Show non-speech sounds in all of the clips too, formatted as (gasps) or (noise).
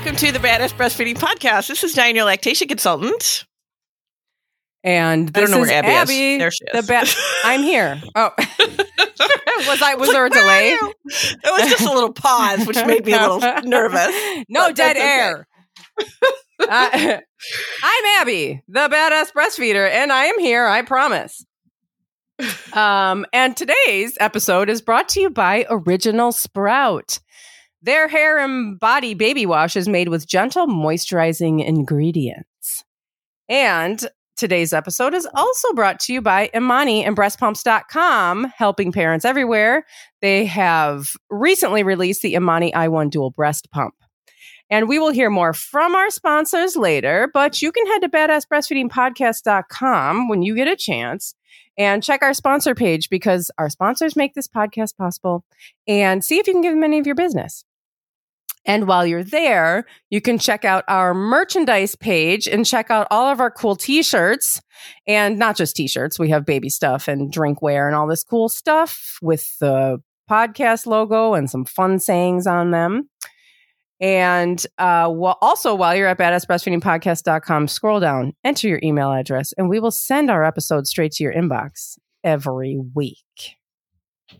welcome to the Badass Breastfeeding Podcast. This is Diane, your lactation consultant. And I don't this know is where Abby, Abby. is. There she the is. ba- I'm here. Oh, (laughs) was I? Was there a delay? It was just a little pause, which made me a little (laughs) nervous. No dead air. Uh, (laughs) I'm Abby, the badass breastfeeder, and I am here. I promise. Um, and today's episode is brought to you by Original Sprout. Their hair and body baby wash is made with gentle moisturizing ingredients. And today's episode is also brought to you by Imani and breastpumps.com, helping parents everywhere. They have recently released the Imani i1 dual breast pump. And we will hear more from our sponsors later, but you can head to badassbreastfeedingpodcast.com when you get a chance and check our sponsor page because our sponsors make this podcast possible and see if you can give them any of your business. And while you're there, you can check out our merchandise page and check out all of our cool t-shirts and not just t-shirts. We have baby stuff and drinkware and all this cool stuff with the podcast logo and some fun sayings on them. And uh, well, also, while you're at badassbreastfeedingpodcast.com, scroll down, enter your email address, and we will send our episode straight to your inbox every week.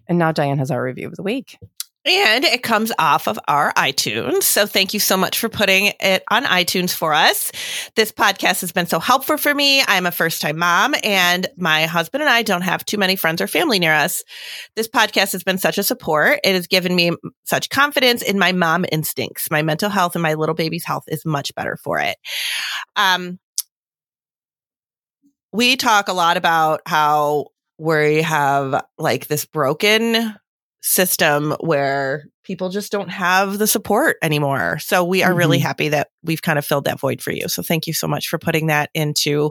And now Diane has our review of the week. And it comes off of our iTunes. So thank you so much for putting it on iTunes for us. This podcast has been so helpful for me. I'm a first time mom and my husband and I don't have too many friends or family near us. This podcast has been such a support. It has given me such confidence in my mom instincts. My mental health and my little baby's health is much better for it. Um, we talk a lot about how we have like this broken system where people just don't have the support anymore. So we are really Mhm. happy that we've kind of filled that void for you. So thank you so much for putting that into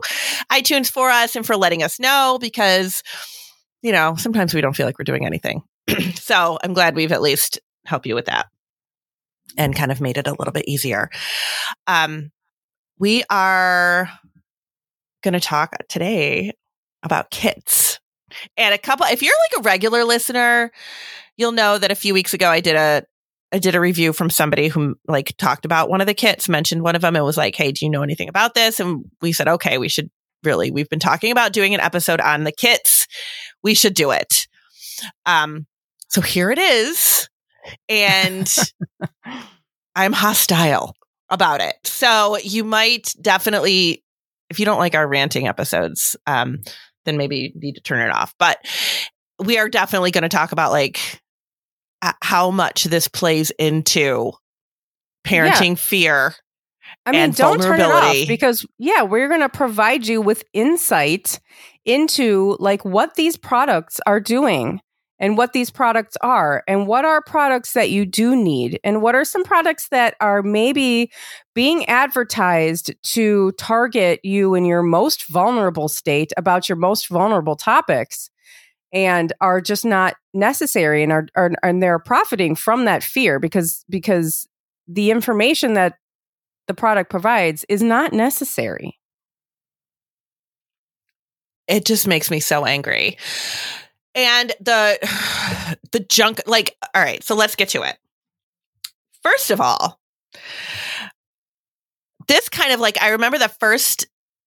iTunes for us and for letting us know because you know, sometimes we don't feel like we're doing anything. (clears throat) so I'm glad we've at least helped you with that and kind of made it a little bit easier. Um we are going to talk today about kits. And a couple if you're like a regular listener, you'll know that a few weeks ago I did a I did a review from somebody who like talked about one of the kits, mentioned one of them and was like, "Hey, do you know anything about this?" And we said, "Okay, we should really. We've been talking about doing an episode on the kits. We should do it." Um so here it is. And (laughs) I'm hostile about it. So you might definitely if you don't like our ranting episodes, um then maybe you need to turn it off. But we are definitely going to talk about like how much this plays into parenting fear. I mean, don't turn it off because yeah, we're going to provide you with insight into like what these products are doing and what these products are and what are products that you do need and what are some products that are maybe being advertised to target you in your most vulnerable state about your most vulnerable topics and are just not necessary and are, are and they're profiting from that fear because because the information that the product provides is not necessary. It just makes me so angry. And the (sighs) the junk like all right, so let's get to it. First of all, this kind of like I remember the first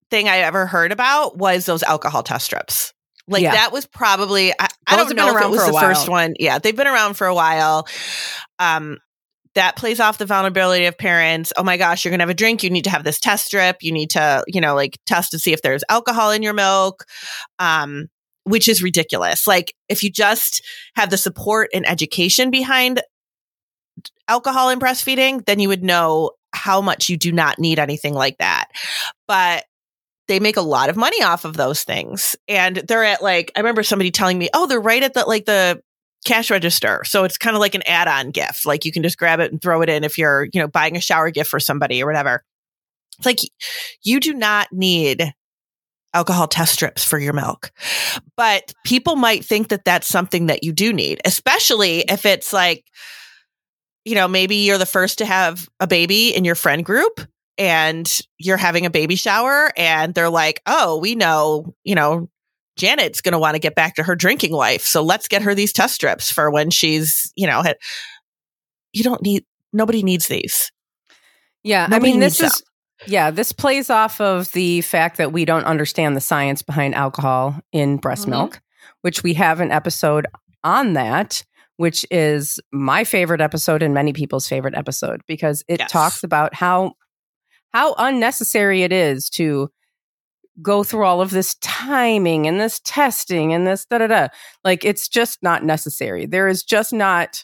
thing I ever heard about was those alcohol test strips. Like Yeah. that was probably I, I don't know if it was the first one. Yeah, they've been around for a while. Um that plays off the vulnerability of parents. Oh my gosh, you're going to have a drink. You need to have this test strip. You need to, you know, like test to see if there's alcohol in your milk. Um, which is ridiculous. Like if you just have the support and education behind alcohol and breastfeeding, then you would know how much you do not need anything like that. But they make a lot of money off of those things. And they're at like, I remember somebody telling me, oh, they're right at the like the cash register. So it's kind of like an add-on gift. Like you can just grab it and throw it in if you're, you know, buying a shower gift for somebody or whatever. It's like you do not need alcohol test strips for your milk. But people might think that that's something that you do need, especially if it's like, you know, maybe you're the first to have a baby in your friend group and you're having a baby shower and they're like, oh, we know, you know, Janet's going to want to get back to her drinking life. So let's get her these test strips for when she's, you know, you don't need, nobody needs these. Yeah, Nobody I mean, this is yeah, this plays off of the fact that we don't understand the science behind alcohol in breast Mhm. milk, which we have an episode on that, which is my favorite episode and many people's favorite episode because it Yes. talks about how how unnecessary it is to go through all of this timing and this testing and this da da da. Like it's just not necessary. There is just not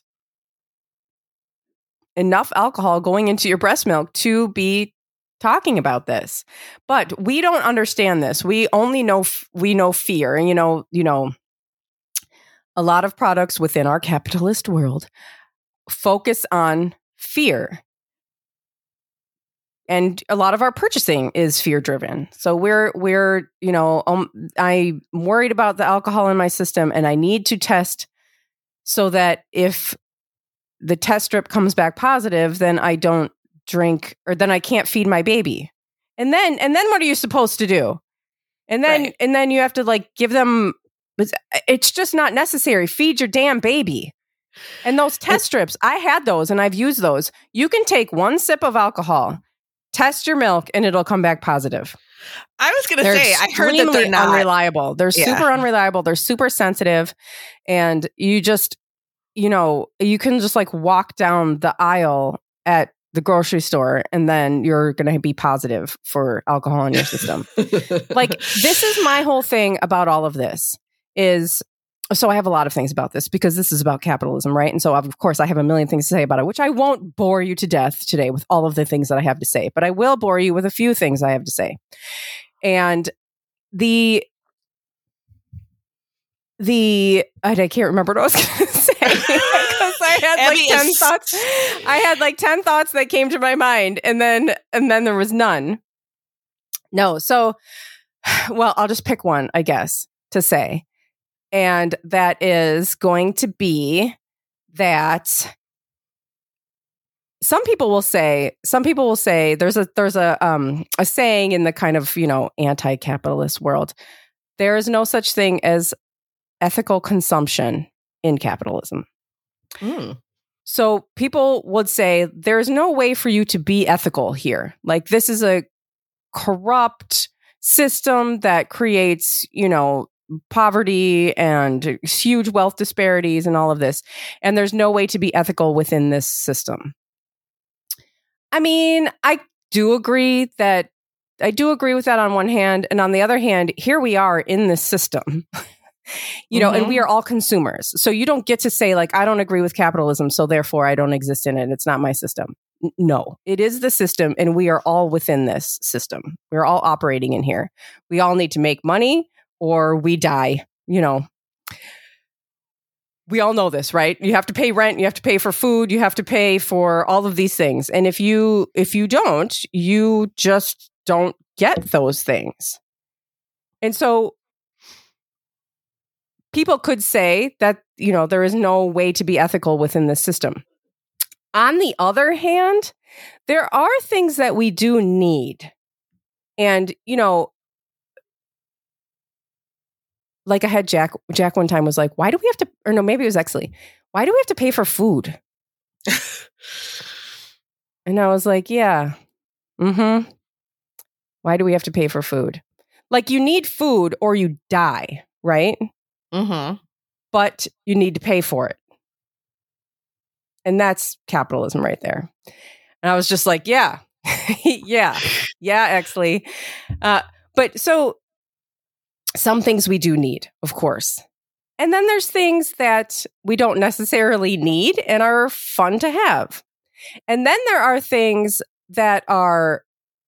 enough alcohol going into your breast milk to be talking about this. But we don't understand this. We only know we know fear and you know, you know a lot of products within our capitalist world focus on fear. And a lot of our purchasing is fear driven. So we're we're, you know, um, I'm worried about the alcohol in my system and I need to test so that if the test strip comes back positive, then I don't drink or then I can't feed my baby. And then and then what are you supposed to do? And then Right. and then you have to like give them it's, just not necessary. Feed your damn baby. And those test strips, I had those and I've used those. You can take one sip of alcohol, test your milk, and it'll come back positive. I was going to say, I heard that they're not. unreliable. They're Yeah. super unreliable. They're super sensitive, and you just, you know, you can just like walk down the aisle at the grocery store, and then you're going to be positive for alcohol in your system. (laughs) like this is my whole thing about all of this is so I have a lot of things about this because this is about capitalism, right? And so of course I have a million things to say about it, which I won't bore you to death today with all of the things that I have to say, but I will bore you with a few things I have to say. And the the I, I can't remember what I was going (laughs) to say (laughs) had Abby like ten is- thoughts. I had like ten thoughts that came to my mind, and then and then there was none. No, so (sighs) well, I'll just pick one, I guess, to say, and that is going to be that some people will say some people will say there's a there's a um a saying in the kind of you know anti-capitalist world there is no such thing as ethical consumption in capitalism Mm. so people would say there's no way for you to be ethical here. Like this is a corrupt system that creates, you know, poverty and huge wealth disparities and all of this. And there's no way to be ethical within this system. I mean, I do agree that I do agree with that on one hand. And on the other hand, here we are in this system. (laughs) you know, and we mm-hmm. are all consumers. So you don't get to say, like, I don't agree with capitalism, so therefore I don't exist in it. It's not my system. N- No, it is the system, and we are all within this system. We're all operating in here. We all need to make money or we die, you know. We all know this, right? You have to pay rent, you have to pay for food, you have to pay for all of these things. And if you if you don't, you just don't get those things. And so people could say that you know there is no way to be ethical within this system. On the other hand there are things that we do need. And you know like i had jack jack one time was like why do we have to or no maybe it was actually why do we have to pay for food? (laughs) And i was like yeah mm-hmm. Why do we have to pay for food? Like you need food or you die right Mm-hmm. but you need to pay for it. And that's capitalism right there. And I was just like, yeah, (laughs) yeah, yeah, Exley. Uh, but so some things we do need, of course. And then there's things that we don't necessarily need and are fun to have. And then there are things that are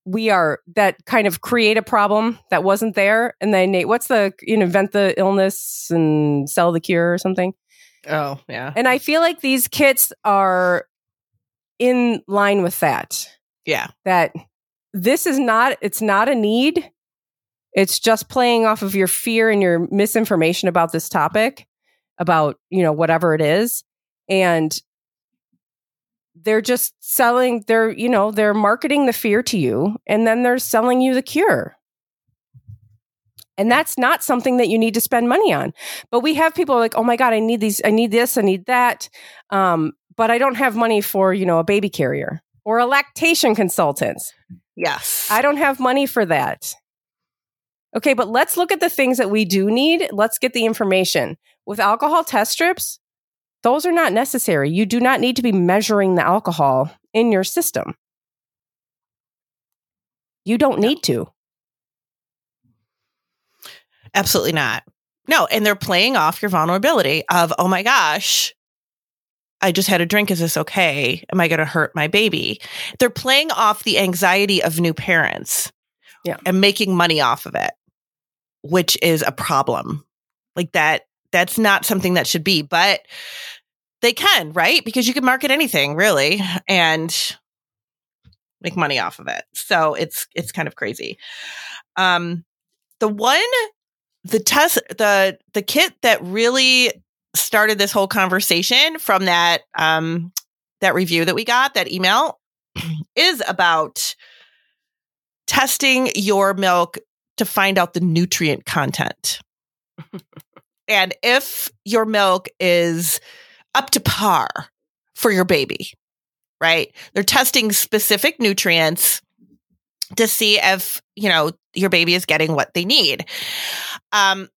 we are that kind of create a problem that wasn't there and then they- what's the you know invent the illness and sell the cure or something Oh, yeah. and i feel like these kits are in line with that Yeah. that this is not it's not a need it's just playing off of your fear and your misinformation about this topic about you know whatever it is and they're just selling they're you know they're marketing the fear to you and then they're selling you the cure and that's not something that you need to spend money on but we have people like oh my god i need these i need this i need that um, but i don't have money for you know a baby carrier or a lactation consultant. Yes. I don't have money for that. Okay, but let's look at the things that we do need. Let's get the information. With alcohol test strips, those are not necessary. You do not need to be measuring the alcohol in your system. You don't No. need to. Absolutely not. No, and they're playing off your vulnerability of, oh my gosh, I just had a drink. Is this okay? Am I going to hurt my baby? They're playing off the anxiety of new parents Yeah. and making money off of it, which is a problem. Like that, that's not something that should be, but they can, right? Because you can market anything really and make money off of it. So it's, it's kind of crazy. Um, the one the test the the kit that really started this whole conversation from that um that review that we got that email (clears throat) is about testing your milk to find out the nutrient content (laughs) and if your milk is up to par for your baby right they're testing specific nutrients to see if you know your baby is getting what they need. Um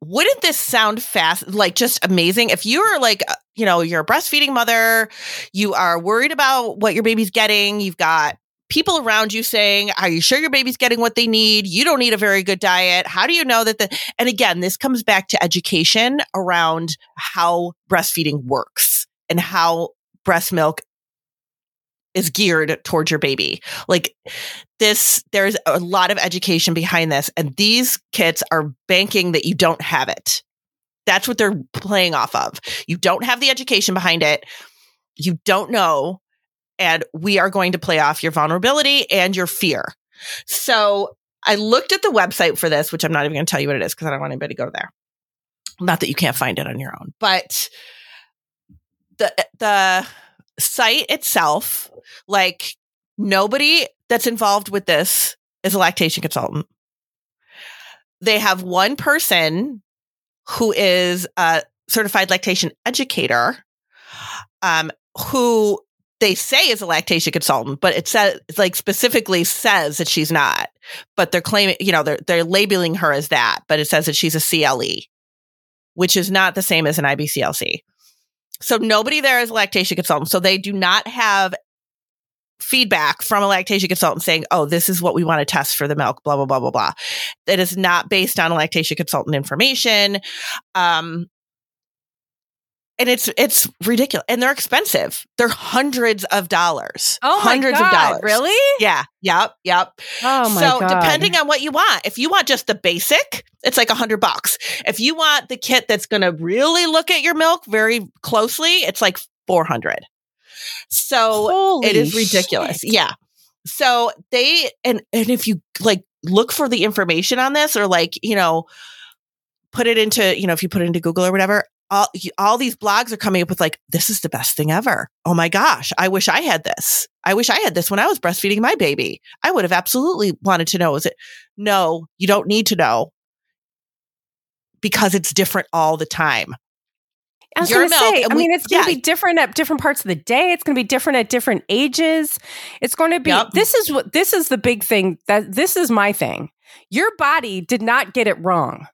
wouldn't this sound fast like just amazing? If you're like uh, you know you're a breastfeeding mother you are worried about what your baby's getting you've got people around you saying are you sure your baby's getting what they need? You don't need a very good diet. How do you know that the and again this comes back to education around how breastfeeding works and how breast milk is geared towards your baby. Like this there's a lot of education behind this and these kits are banking that you don't have it. That's what they're playing off of. You don't have the education behind it. You don't know and we are going to play off your vulnerability and your fear so i looked at the website for this which i'm not even going to tell you what it is because i don't want anybody to go there not that you can't find it on your own but the the site itself like nobody that's involved with this is a lactation consultant. They have one person who is a certified lactation educator, um, who they say is a lactation consultant, but it says like specifically says that she's not. But they're claiming, you know, they're they're labeling her as that, but it says that she's a CLE, which is not the same as an IBCLC. So nobody there is a lactation consultant. So they do not have feedback from a lactation consultant saying, oh, this is what we want to test for the milk, blah, blah, blah, blah, blah. That is not based on a lactation consultant information. Um, and it's it's ridiculous. And they're expensive. They're hundreds of dollars. Oh my hundreds God, of dollars. Really? Yeah. Yep. Yep. Oh my so god. depending on what you want, if you want just the basic, it's like a hundred bucks. If you want the kit that's going to really look at your milk very closely, it's like 400. So Holy it is ridiculous. shit. Yeah. So they and and if you like look for the information on this or like, you know, put it into, you know, if you put it into Google or whatever, all all these blogs are coming up with like this is the best thing ever. Oh my gosh, I wish I had this. I wish I had this when I was breastfeeding my baby. I would have absolutely wanted to know is it No, you don't need to know because it's different all the time. I was going to say, I we- mean, it's going to yeah. be different at different parts of the day. It's going to be different at different ages. It's going to be. Yep. This is what this is the big thing. That this is my thing. Your body did not get it wrong.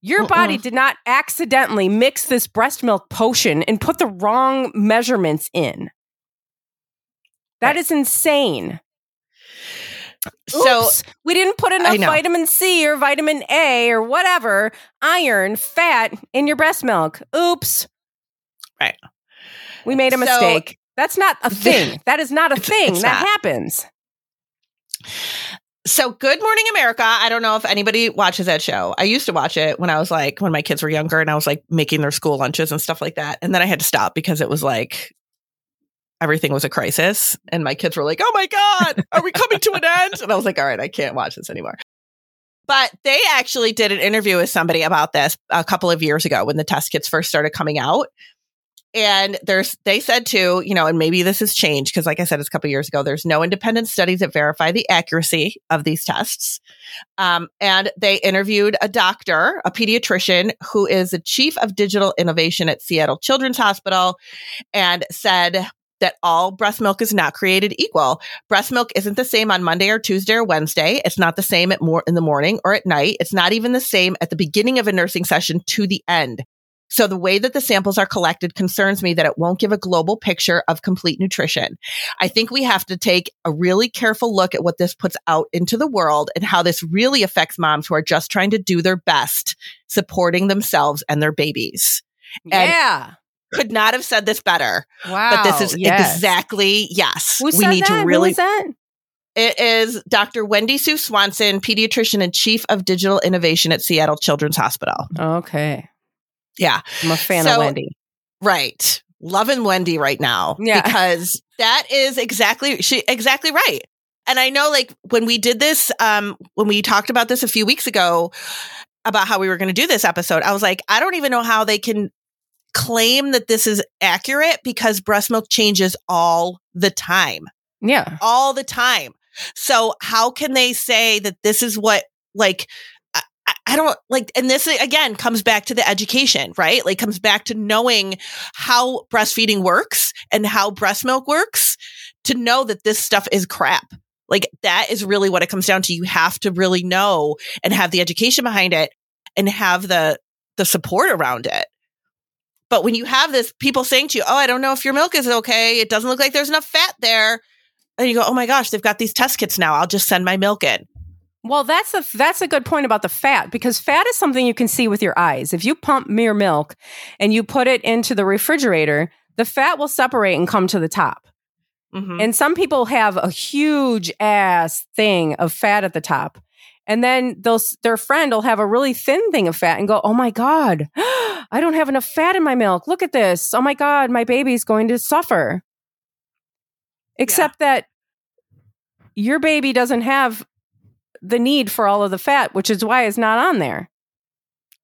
Your Mm-mm. body did not accidentally mix this breast milk potion and put the wrong measurements in. That Right. is insane. So Oops, we didn't put enough vitamin C or vitamin A or whatever, iron, fat in your breast milk. Oops. Right. We made a So- mistake. That's not a (laughs) thing. That is not a thing. that not. happens. So, Good Morning America. I don't know if anybody watches that show. I used to watch it when I was like, when my kids were younger and I was like making their school lunches and stuff like that. And then I had to stop because it was like everything was a crisis. And my kids were like, oh my God, are we coming to an end? And I was like, all right, I can't watch this anymore. But they actually did an interview with somebody about this a couple of years ago when the test kits first started coming out. And there's, they said too, you know, and maybe this has changed because, like I said, it's a couple years ago. There's no independent studies that verify the accuracy of these tests. Um, and they interviewed a doctor, a pediatrician, who is the chief of digital innovation at Seattle Children's Hospital, and said that all breast milk is not created equal. Breast milk isn't the same on Monday or Tuesday or Wednesday. It's not the same at more in the morning or at night. It's not even the same at the beginning of a nursing session to the end. So the way that the samples are collected concerns me that it won't give a global picture of complete nutrition. I think we have to take a really careful look at what this puts out into the world and how this really affects moms who are just trying to do their best supporting themselves and their babies. And yeah. could not have said this better. Wow. But this is yes. exactly yes. Who we said need that? to really it is Dr. Wendy Sue Swanson, pediatrician and chief of digital innovation at Seattle Children's Hospital. Okay. Yeah. I'm a fan So- of Wendy. Right. Loving Wendy right now. Yeah. Because that is exactly she exactly right. And I know like when we did this, um, when we talked about this a few weeks ago about how we were going to do this episode, I was like, I don't even know how they can claim that this is accurate because breast milk changes all the time. Yeah. all the time. So how can they say that this is what like I, don't like and this again comes back to the education, right? Like comes back to knowing how breastfeeding works and how breast milk works to know that this stuff is crap. Like that is really what it comes down to. You have to really know and have the education behind it and have the the support around it. But when you have this people saying to you, "Oh, I don't know if your milk is okay. It doesn't look like there's enough fat there." And you go, "Oh my gosh, they've got these test kits now. I'll just send my milk in." Well, that's a that's a good point about the fat because fat is something you can see with your eyes. If you pump mere milk and you put it into the refrigerator, the fat will separate and come to the top. Mhm. And some people have a huge ass thing of fat at the top. And then those their friend will have a really thin thing of fat and go, "Oh my god, (gasps) I don't have enough fat in my milk. Look at this. Oh my god, my baby's going to suffer." Except that your baby doesn't have the need for all of the fat, which is why it's not on there.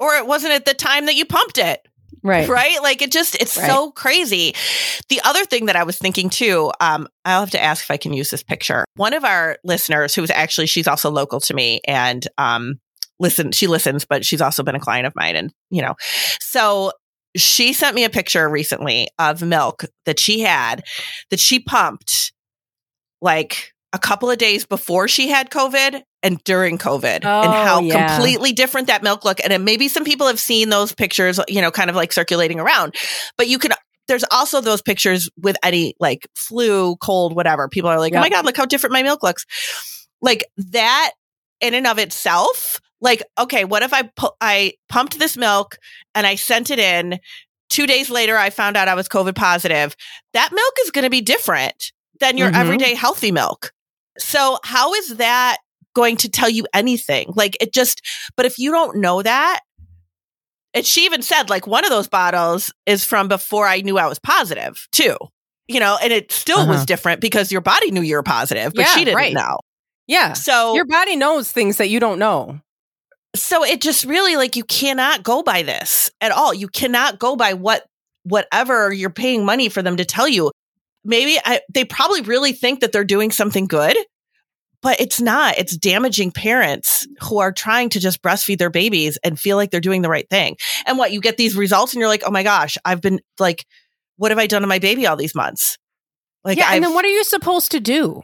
Or it wasn't at the time that you pumped it. Right. right? Like it just it's Right. so crazy. The other thing that I was thinking too, um, I'll have to ask if I can use this picture. One of our listeners, who's actually she's also local to me, and um, listen, she listens, but she's also been a client of mine, and you know, so she sent me a picture recently of milk that she had that she pumped like a couple of days before she had COVID and during COVID and Oh, how yeah. completely different that milk looked. And maybe some people have seen those pictures, you know, kind of like circulating around, but you can, there's also those pictures with any like flu, cold, whatever. People are like, oh my God, look how different my milk looks. Like that in and of itself, like, okay, what if I pu- I pumped this milk and I sent it in two days later, I found out I was COVID positive. That milk is going to be different than your Mhm. everyday healthy milk. So, how is that going to tell you anything? Like, it just, but if you don't know that, and she even said, like, one of those bottles is from before I knew I was positive, too. You know, and it still was Uh-huh. different because your body knew you were positive, but Yeah, she didn't right. know. Yeah. So, Your body knows things that you don't know. so it just really like you cannot go by this at all. You cannot go by what whatever you're paying money for them to tell you. Maybe I, they probably really think that they're doing something good, but it's not. It's damaging parents who are trying to just breastfeed their babies and feel like they're doing the right thing. And what you get these results and you're like, "Oh my gosh, I've been like what have I done to my baby all these months?" Like yeah. I've And then what are you supposed to do?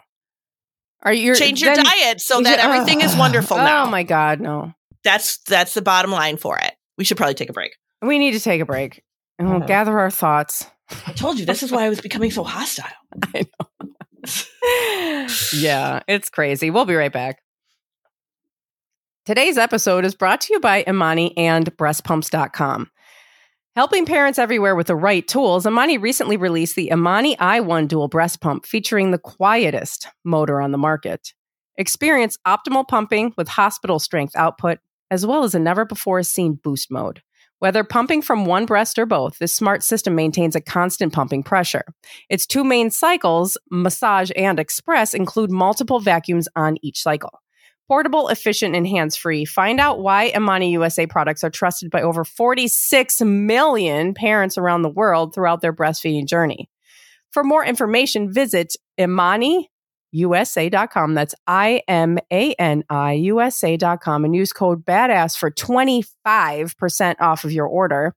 Are you change your then- diet so that ju- everything is wonderful oh, now. Oh my God, no. That's that's the bottom line for it. We should probably take a break. We need to take a break and we'll Mhm. gather our thoughts. I told you this is why I was becoming so hostile. (laughs) I know. yeah, it's crazy. We'll be right back. Today's episode is brought to you by Imani and breastpumps.com. Helping parents everywhere with the right tools, Imani recently released the Imani i1 dual breast pump featuring the quietest motor on the market. Experience optimal pumping with hospital strength output, as well as a never before seen boost mode. Whether pumping from one breast or both, this smart system maintains a constant pumping pressure. Its two main cycles, massage and express, include multiple vacuums on each cycle. Portable, efficient, and hands free. Find out why Imani USA products are trusted by over 46 million parents around the world throughout their breastfeeding journey. For more information, visit ImaniUSA.com. That's I M A N I USA.com and use code BADASS for 25% off of your order.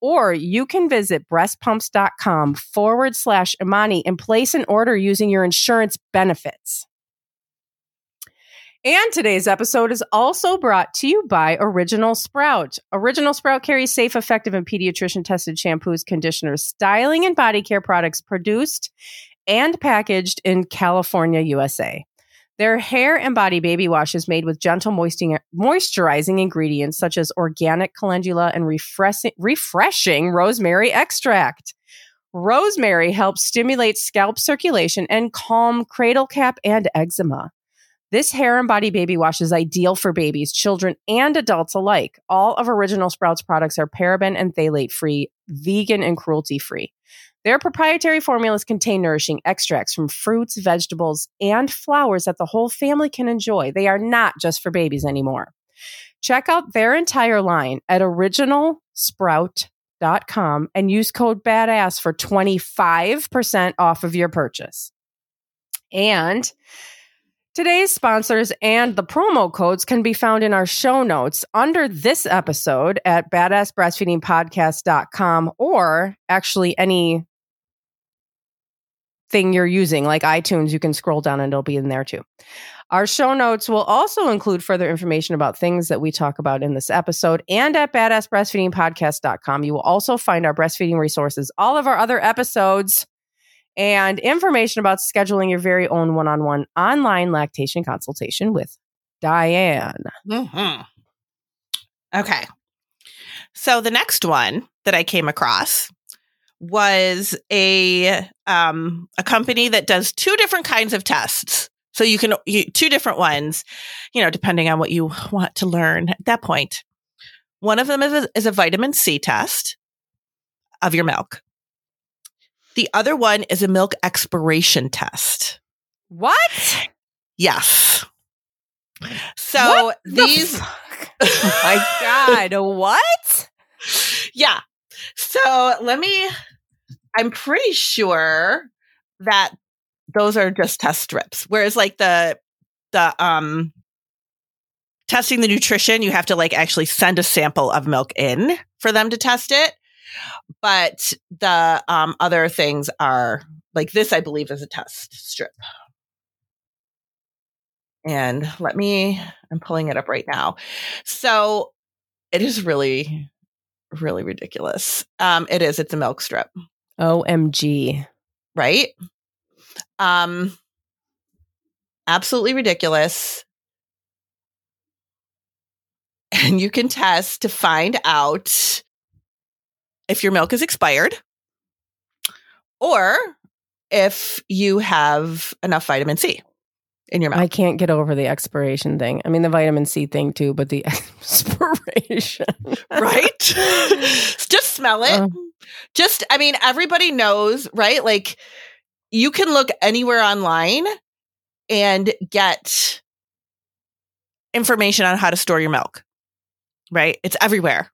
or you can visit breastpumps.com forward slash Imani and place an order using your insurance benefits. And today's episode is also brought to you by Original Sprout. Original Sprout carries safe, effective, and pediatrician tested shampoos, conditioners, styling, and body care products produced and packaged in California, USA. Their hair and body baby wash is made with gentle moisturizing ingredients such as organic calendula and refreshing, refreshing rosemary extract. Rosemary helps stimulate scalp circulation and calm cradle cap and eczema. This hair and body baby wash is ideal for babies, children, and adults alike. All of Original Sprouts products are paraben and phthalate free, vegan, and cruelty free. Their proprietary formulas contain nourishing extracts from fruits, vegetables, and flowers that the whole family can enjoy. They are not just for babies anymore. Check out their entire line at originalsprout.com and use code BADASS for 25% off of your purchase. And Today's sponsors and the promo codes can be found in our show notes under this episode at badassbreastfeedingpodcast.com or actually any thing you're using, like iTunes, you can scroll down and it'll be in there too. Our show notes will also include further information about things that we talk about in this episode. And at badassbreastfeedingpodcast.com, you will also find our breastfeeding resources, all of our other episodes, and information about scheduling your very own one on one online lactation consultation with Diane. Mm-hmm. Okay. So the next one that I came across was a um, a company that does two different kinds of tests. So you can you, two different ones, you know, depending on what you want to learn at that point. One of them is a, is a vitamin C test of your milk. The other one is a milk expiration test. What? Yes. So what these. The oh my (laughs) God. what? Yeah. So let me, I'm pretty sure that those are just test strips. Whereas like the, the, um, testing the nutrition, you have to like actually send a sample of milk in for them to test it. But the um, other things are like this, I believe, is a test strip. And let me, I'm pulling it up right now. So it is really really ridiculous. Um, it is. It's a milk strip. OMG. Right? Um, absolutely ridiculous. And you can test to find out if your milk is expired or if you have enough vitamin C in your mouth. I can't get over the expiration thing. I mean, the vitamin C thing too, but the (laughs) expiration. right? (laughs) Just smell it. Uh, Just, I mean, everybody knows, right? Like, you can look anywhere online and get information on how to store your milk, right? It's everywhere.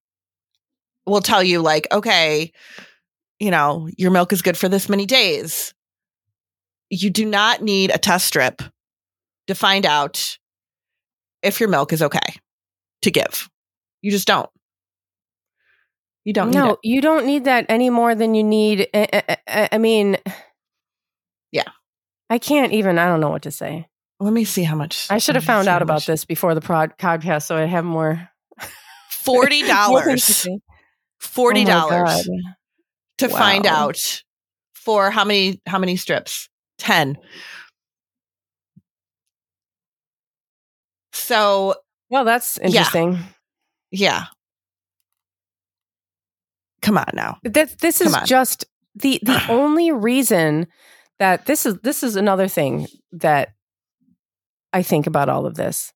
We'll tell you, like, okay, you know, your milk is good for this many days. You do not need a test strip to find out if your milk is okay to give. You just don't. You don't. No, you don't need that any more than you need. I, I, I, mean, yeah, I can't even. I don't know what to say. Let me see how much. I should have found out about this before the prod, podcast, so I have more. Forty (laughs) dollars. Forty oh dollars oh to wow. find out for how many how many strips? Ten. So, well, that's interesting. Yeah. yeah. Come on now. This this is just the the (clears throat) only reason that this is this is another thing that I think about all of this.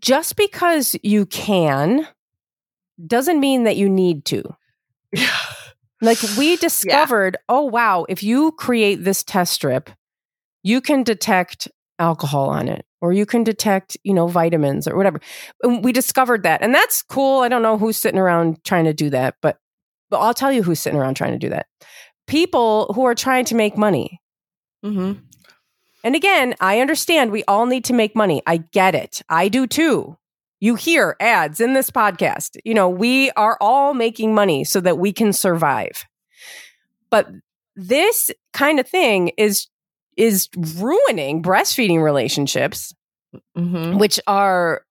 Just because you can doesn't mean that you need to. (sighs) like we discovered, yeah. oh wow, if you create this test strip, you can detect alcohol on it or you can detect you know vitamins or whatever. And we discovered that and that's cool. I don't know who's sitting around trying to do that but but i'll tell you who's sitting around trying to do that. People who are trying to make money. Mm-hmm. and again i understand we all need to make money. I get it. I do too. You hear ads in this podcast. You know, we are all making money so that we can survive. But this kind of thing is is ruining breastfeeding relationships Mhm. which are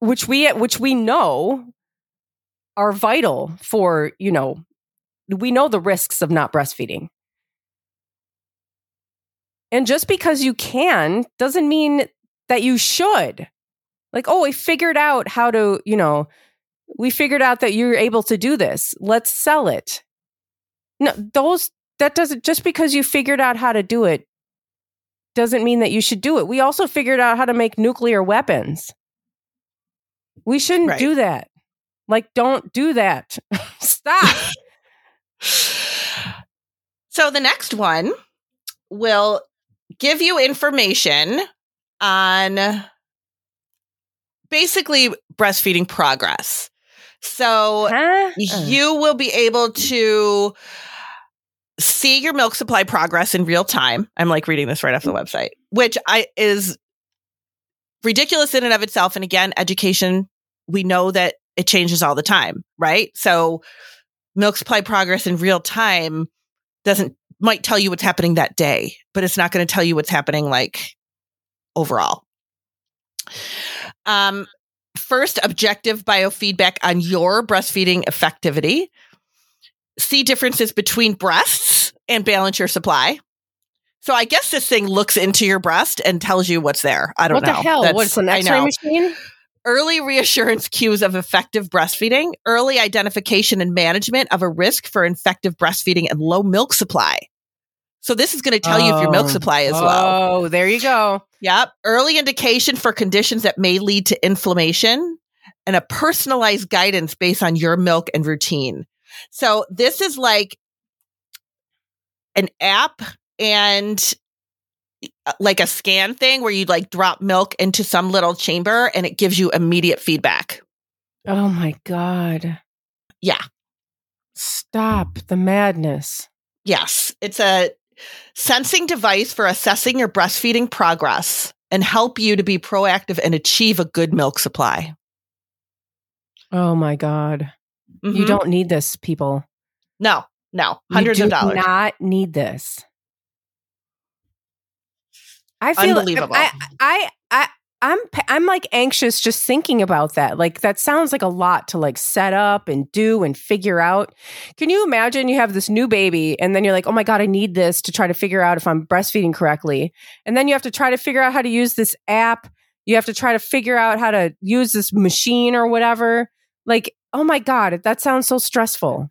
which we which we know are vital for you know we know the risks of not breastfeeding. And just because you can doesn't mean that you should. Like oh we figured out how to you know we figured out that you're able to do this. Let's sell it. No those that doesn't just because you figured out how to do it doesn't mean that you should do it. We also figured out how to make nuclear weapons. We shouldn't Right. do that. Like, don't do that. (laughs) Stop. (laughs) So the next one will give you information on basically breastfeeding progress. So huh? Uh, you will be able to see your milk supply progress in real time. I'm like reading this right off the website, which I is ridiculous in and of itself. And again, education, we know that it changes all the time, right? So milk supply progress in real time doesn't might tell you what's happening that day, but it's not going to tell you what's happening like overall. Um, first, objective biofeedback on your breastfeeding effectivity. See differences between breasts and balance your supply. So I guess this thing looks into your breast and tells you what's there. I don't what know. What the hell? That's- What's an I X ray machine? early reassurance cues of effective breastfeeding, early identification and management of a risk for infective breastfeeding and low milk supply. So this is going to tell you if your milk Oh. supply is low. Oh, there you go. Yep. Early indication for conditions that may lead to inflammation and a personalized guidance based on your milk and routine. So this is like an app and uh, like a scan thing where you like drop milk into some little chamber and it gives you immediate feedback. Oh my God. Yeah. Stop the madness. Yes. It's a sensing device for assessing your breastfeeding progress and help you to be proactive and achieve a good milk supply. Oh my God. You Mhm. don't need this, people. No, no, You hundreds do of dollars. not need this. I feel Unbelievable. I, I, I, I'm, I'm like anxious just thinking about that. Like that sounds like a lot to like set up and do and figure out. Can you imagine you have this new baby and then you're like, oh my god, I need this to try to figure out if I'm breastfeeding correctly, and then you have to try to figure out how to use this app. You have to try to figure out how to use this machine or whatever. Like, oh my god, that sounds so stressful.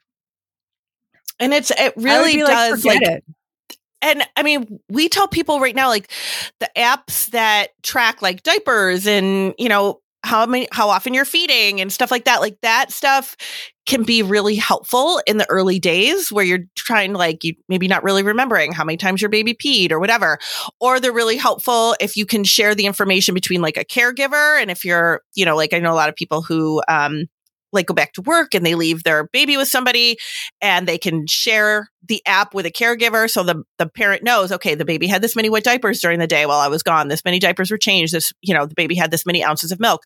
and it's it really does like, it. and I mean, we tell people right now like the apps that track like diapers and you know how many how often you're feeding and stuff like that. Like that stuff can be really helpful in the early days where you're trying like you maybe not really remembering how many times your baby peed or whatever. Or they're really helpful if you can share the information between like a caregiver and if you're, you know, like I know a lot of people who um like go back to work and they leave their baby with somebody and they can share the app with a caregiver so the the parent knows okay the baby had this many wet diapers during the day while I was gone. This many diapers were changed. This you know the baby had this many ounces of milk.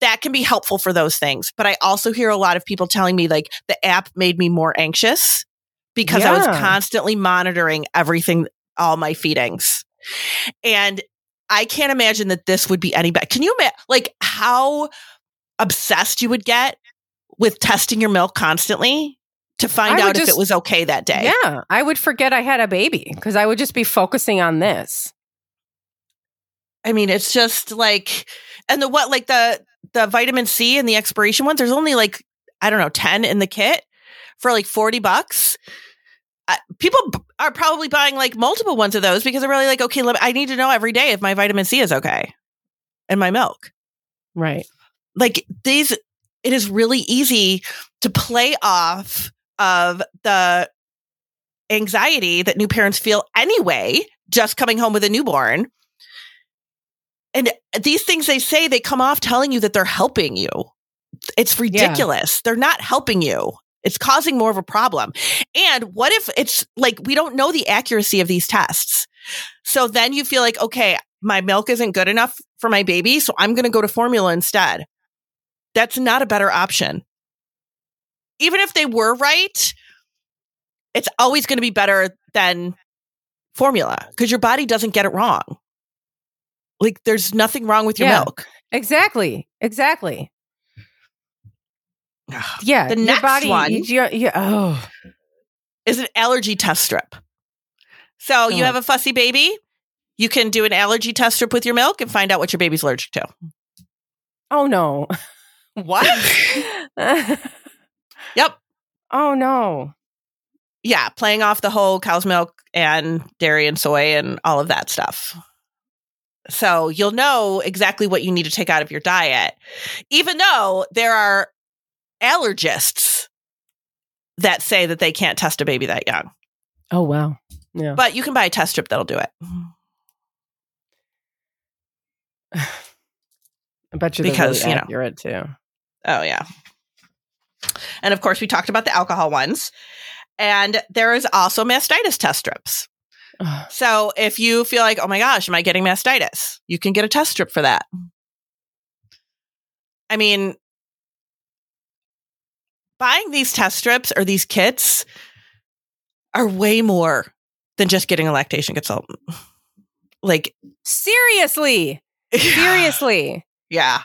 That can be helpful for those things but I also hear a lot of people telling me like the app made me more anxious because I was constantly monitoring everything all my feedings. And I can't imagine that this would be any better can you imagine like how obsessed you would get with testing your milk constantly to find I out if just- it was okay that day. Yeah, I would forget I had a baby because I would just be focusing on this. I mean, it's just like, and the what, like the the vitamin C and the expiration ones. There's only like I don't know, ten in the kit for like forty bucks. Uh, people b- are probably buying like multiple ones of those because they're really like, okay, I need to know every day if my vitamin C is okay and my milk. Right. Like these it is really easy to play off of the anxiety that new parents feel anyway just coming home with a newborn. And these things they say they come off telling you that they're helping you. It's ridiculous. They're not helping you. It's causing more of a problem. And what if it's like we don't know the accuracy of these tests. So then you feel like okay my milk isn't good enough for my baby, so I'm going to go to formula instead. That's not a better option. Even if they were right, it's always going to be better than formula because your body doesn't get it wrong. Like there's nothing wrong with your Yeah. milk. Exactly. Exactly. Yeah. The next body, one- you- you- you- oh. is an allergy test strip. So you Oh. have a fussy baby, you can do an allergy test strip with your milk and find out what your baby's allergic to. Oh no. (laughs) What? yep. (laughs) oh no. Yeah, playing off the whole cow's milk and dairy and soy and all of that stuff. So you'll know exactly what you need to take out of your diet, even though there are allergists that say that they can't test a baby that young. Oh wow. Yeah. But you can buy a test strip that'll do it. (sighs) I bet you they're because, really you know. accurate too. Oh, yeah. And of course, we talked about the alcohol ones. And there is also mastitis test strips. Ugh. So if you feel like, oh my gosh, am I getting mastitis? You can get a test strip for that. I mean, buying these test strips or these kits are way more than just getting a lactation consultant. Like, Seriously. (laughs) Seriously. yeah.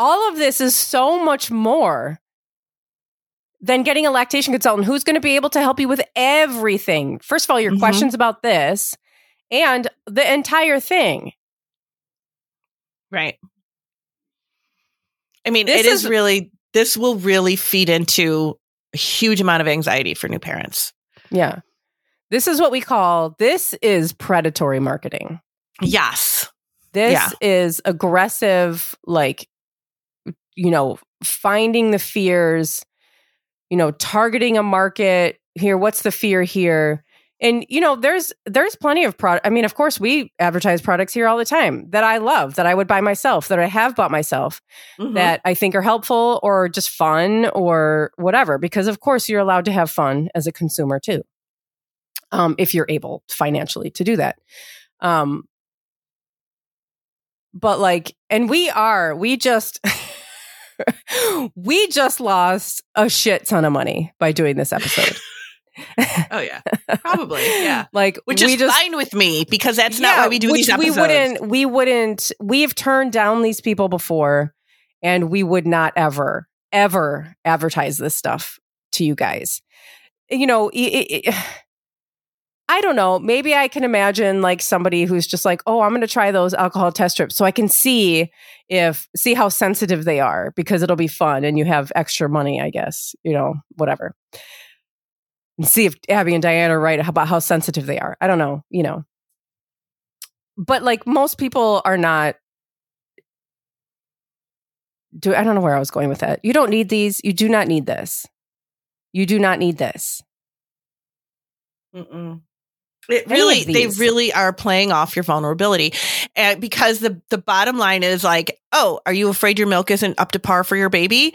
All of this is so much more than getting a lactation consultant who's going to be able to help you with everything. First of all, your Mhm. questions about this and the entire thing. Right. I mean, This it is, is- really, this will really feed into a huge amount of anxiety for new parents. Yeah. This is what we call this is predatory marketing. Yes. This Yeah. is aggressive, like, you know, finding the fears, you know, targeting a market here. What's the fear here? And you know, there's there's plenty of product. I mean, of course, we advertise products here all the time that I love, that I would buy myself, that I have bought myself, Mhm. that I think are helpful or just fun or whatever. Because of course, you're allowed to have fun as a consumer too, um, if you're able financially to do that. Um, but like, and we are, we just. (laughs) (laughs) we just lost a shit ton of money by doing this episode. (laughs) oh, yeah. Probably. Yeah. (laughs) Like, Which we is just, fine with me because that's not why we do these episodes. We wouldn't. We wouldn't. We've turned down these people before, and we would not ever, ever advertise this stuff to you guys. You know, i- i- i- don't know. Maybe I can imagine like somebody who's just like, "Oh, I'm going to try those alcohol test strips, so I can see if see how sensitive they are because it'll be fun, and you have extra money, I guess. You know, whatever." And see if Abby and Diana are right about how sensitive they are. I don't know. You know, but like most people are not do I don't know where I was going with that. You don't need these. You do not need this. You do not need this. Mm-mm. It really, they really are playing off your vulnerability, and because the the bottom line is like, oh, are you afraid your milk isn't up to par for your baby?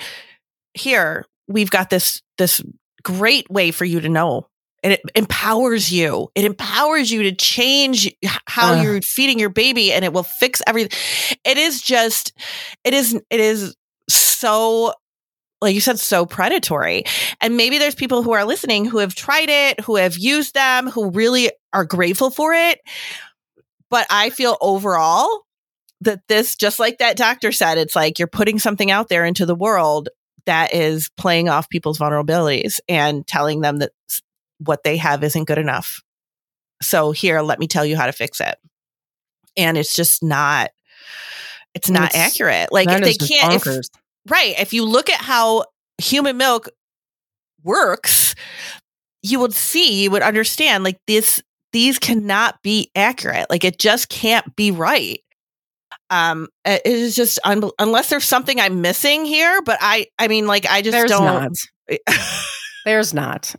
Here, we've got this this great way for you to know, and it empowers you. It empowers you to change how Ugh. you're feeding your baby, and it will fix everything. It is just, it is, it is so like you said, so predatory. And maybe there's people who are listening who have tried it, who have used them, who really are grateful for it. But I feel overall that this, just like that doctor said, it's like you're putting something out there into the world that is playing off people's vulnerabilities and telling them that what they have isn't good enough. So here, let me tell you how to fix it. And it's just not, it's not It's- accurate. Like if they can't, if. Right if you look at how human milk works you would see you would understand like this these cannot be accurate like it just can't be right um it is just un- unless there's something i'm missing here but i i mean like i just There's don't not. (laughs) There's not.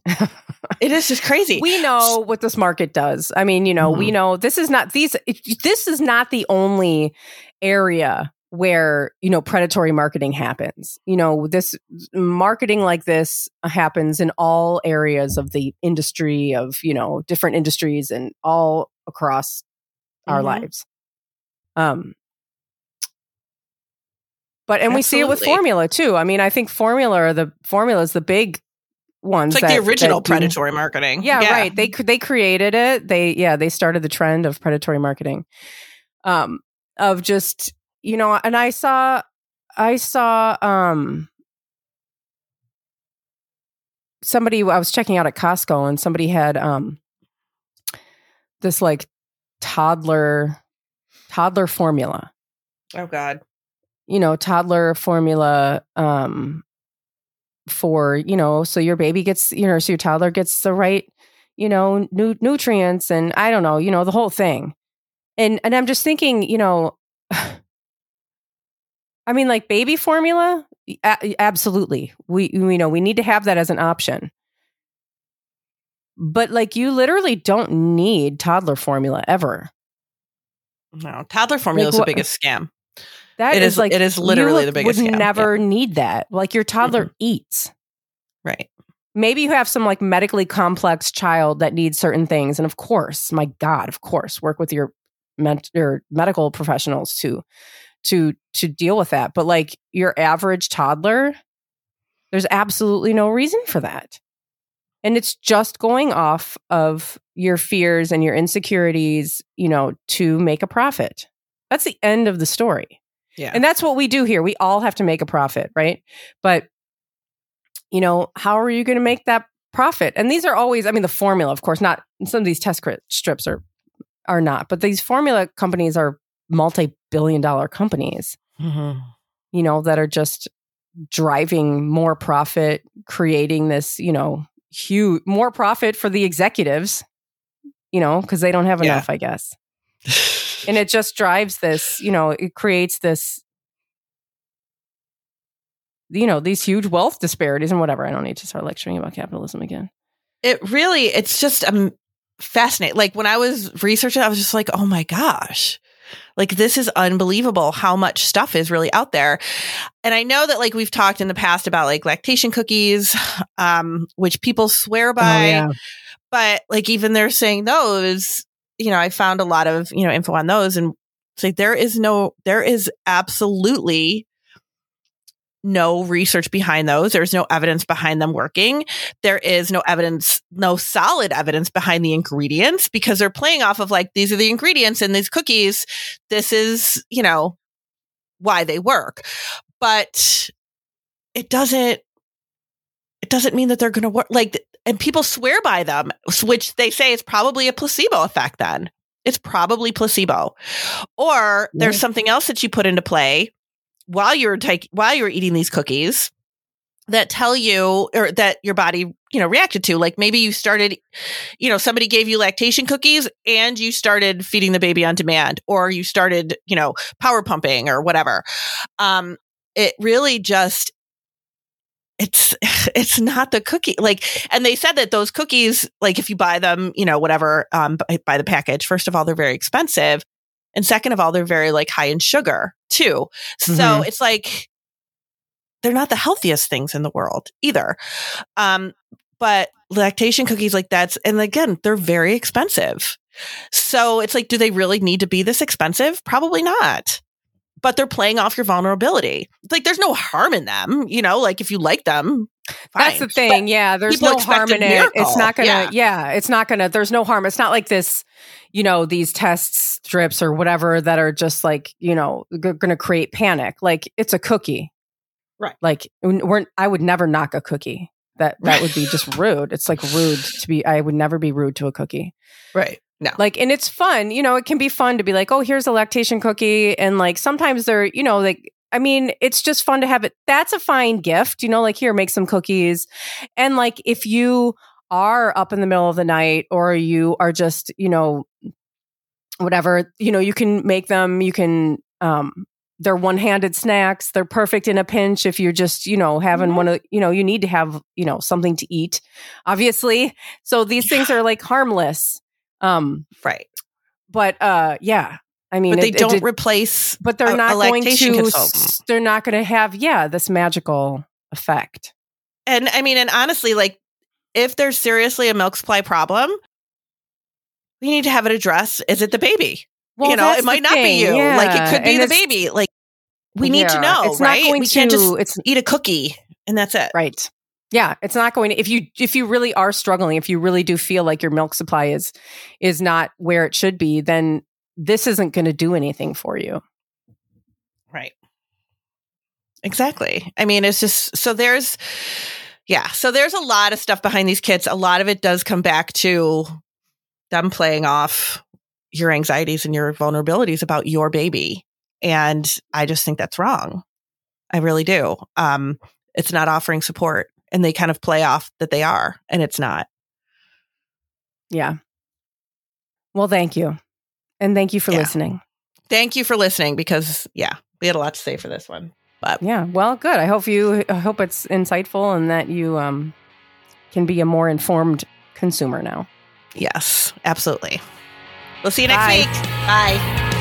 it is just crazy we know what this market does. I mean, you know, we Mhm. know this is not these this is not the only area where, you know, predatory marketing happens. You know, this marketing like this happens in all areas of the industry of, you know, different industries and all across our Mhm. lives. Um, but and we see it with formula too. I mean, I think formula are the formula is the big ones. It's like that- the original that do- predatory marketing. Yeah, right. They they created it. They yeah, they started the trend of predatory marketing. Um of just, you know, and I saw I saw um somebody I was checking out at Costco and somebody had um this like toddler toddler formula. Oh God. You know, toddler formula um for, you know, so your baby gets, you know, so your toddler gets the right, you know, nu- nutrients and I don't know, you know, the whole thing. And and I'm just thinking, you know, I mean like baby formula, a- absolutely. We you know we need to have that as an option. But like you literally don't need toddler formula ever. No, toddler formula Like is the biggest scam. That It is is- like it is literally you the biggest Would scam, never need that. Like your toddler eats. Right. maybe you have some like medically complex child that needs certain things and of course my god of course work with your ment- your medical professionals to to to deal with that but like your average toddler there's absolutely no reason for that and it's just going off of your fears and your insecurities you know to make a profit that's the end of the story Yeah. and that's what we do here. We all have to make a profit, right? But, you know, how are you going to make that profit? And these are always, I mean, the formula, of course, not some of these test strips are are not, but these formula companies are multi-billion dollar companies, Mhm. you know, that are just driving more profit, creating this, you know, huge more profit for the executives, you know, because they don't have Yeah. enough, I guess (laughs) and it just drives this you know it creates this you know these huge wealth disparities and whatever i don't need to start lecturing about capitalism again it really it's just um fascinating like when i was researching i was just like oh my gosh like this is unbelievable how much stuff is really out there. And i know that like we've talked in the past about like lactation cookies um which people swear by. but like even they're saying those you know i found a lot of you know info on those and it's like there is no there is absolutely no research behind those. There's no evidence behind them working. There is no evidence no solid evidence behind the ingredients because they're playing off of like these are the ingredients in these cookies. This is you know why they work. But it doesn't it doesn't mean that they're going to work like and people swear by them which they say is probably a placebo effect then. It's probably placebo. Or there's Yeah. something else that you put into play while you're take while you're eating these cookies that tell you or that your body you know reacted to like maybe you started you know somebody gave you lactation cookies and you started feeding the baby on demand or you started you know power pumping or whatever. Um it really just it's (laughs) it's not the cookie like and they said that those cookies like if you buy them you know whatever um by the package first of all they're very expensive and second of all they're very like high in sugar too. So Mhm. it's like they're not the healthiest things in the world either. Um but lactation cookies like that's and again they're very expensive. So it's like do they really need to be this expensive? Probably not but they're playing off your vulnerability. Like there's no harm in them you know like if you like them that's the thing yeah there's no harm in it. It's not gonna Yeah. yeah. it's not gonna there's no harm. It's not like this you know these test strips or whatever that are just like you know g- gonna create panic. Like it's a cookie. Right. like we're i would never knock a cookie. That that would be just (laughs) rude. It's like rude to be i would never be rude to a cookie. Right no. Like and it's fun you know it can be fun to be like oh here's a lactation cookie and like sometimes they're you know like i mean it's just fun to have it. That's a fine gift you know like here make some cookies. And like if you are up in the middle of the night or you are just you know whatever you know you can make them you can um they're one-handed snacks they're perfect in a pinch if you're just you know having Mhm. one of you know you need to have you know something to eat obviously. So these things are like harmless um right but uh yeah i mean but they it- it don't did- replace but they're a- a not going to consultant. they're not going to have yeah this magical effect and i mean and honestly like if there's seriously a milk supply problem we need to have it addressed is it the baby Well, you know, it might not be thing. you. Like it could be And the baby. Like we need to know, It's not right? going We can't just it's eat a cookie and that's it. Right. Yeah, it's not going to if you if you really are struggling, if you really do feel like your milk supply is is not where it should be, then this isn't going to do anything for you. Right. Exactly. I mean, it's just so there's, yeah, so there's a lot of stuff behind these kits. A lot of it does come back to them playing off your anxieties and your vulnerabilities about your baby. And I just think that's wrong. I really do. Um, it's not offering support. And they kind of play off that they are, and it's not. Yeah. Well, thank you. And thank you for Yeah. listening. Thank you for listening because, yeah, we had a lot to say for this one. But Yeah. Well, good. I hope you I hope it's insightful and that you um can be a more informed consumer now. yes, absolutely. We'll see you next Bye. week. Bye.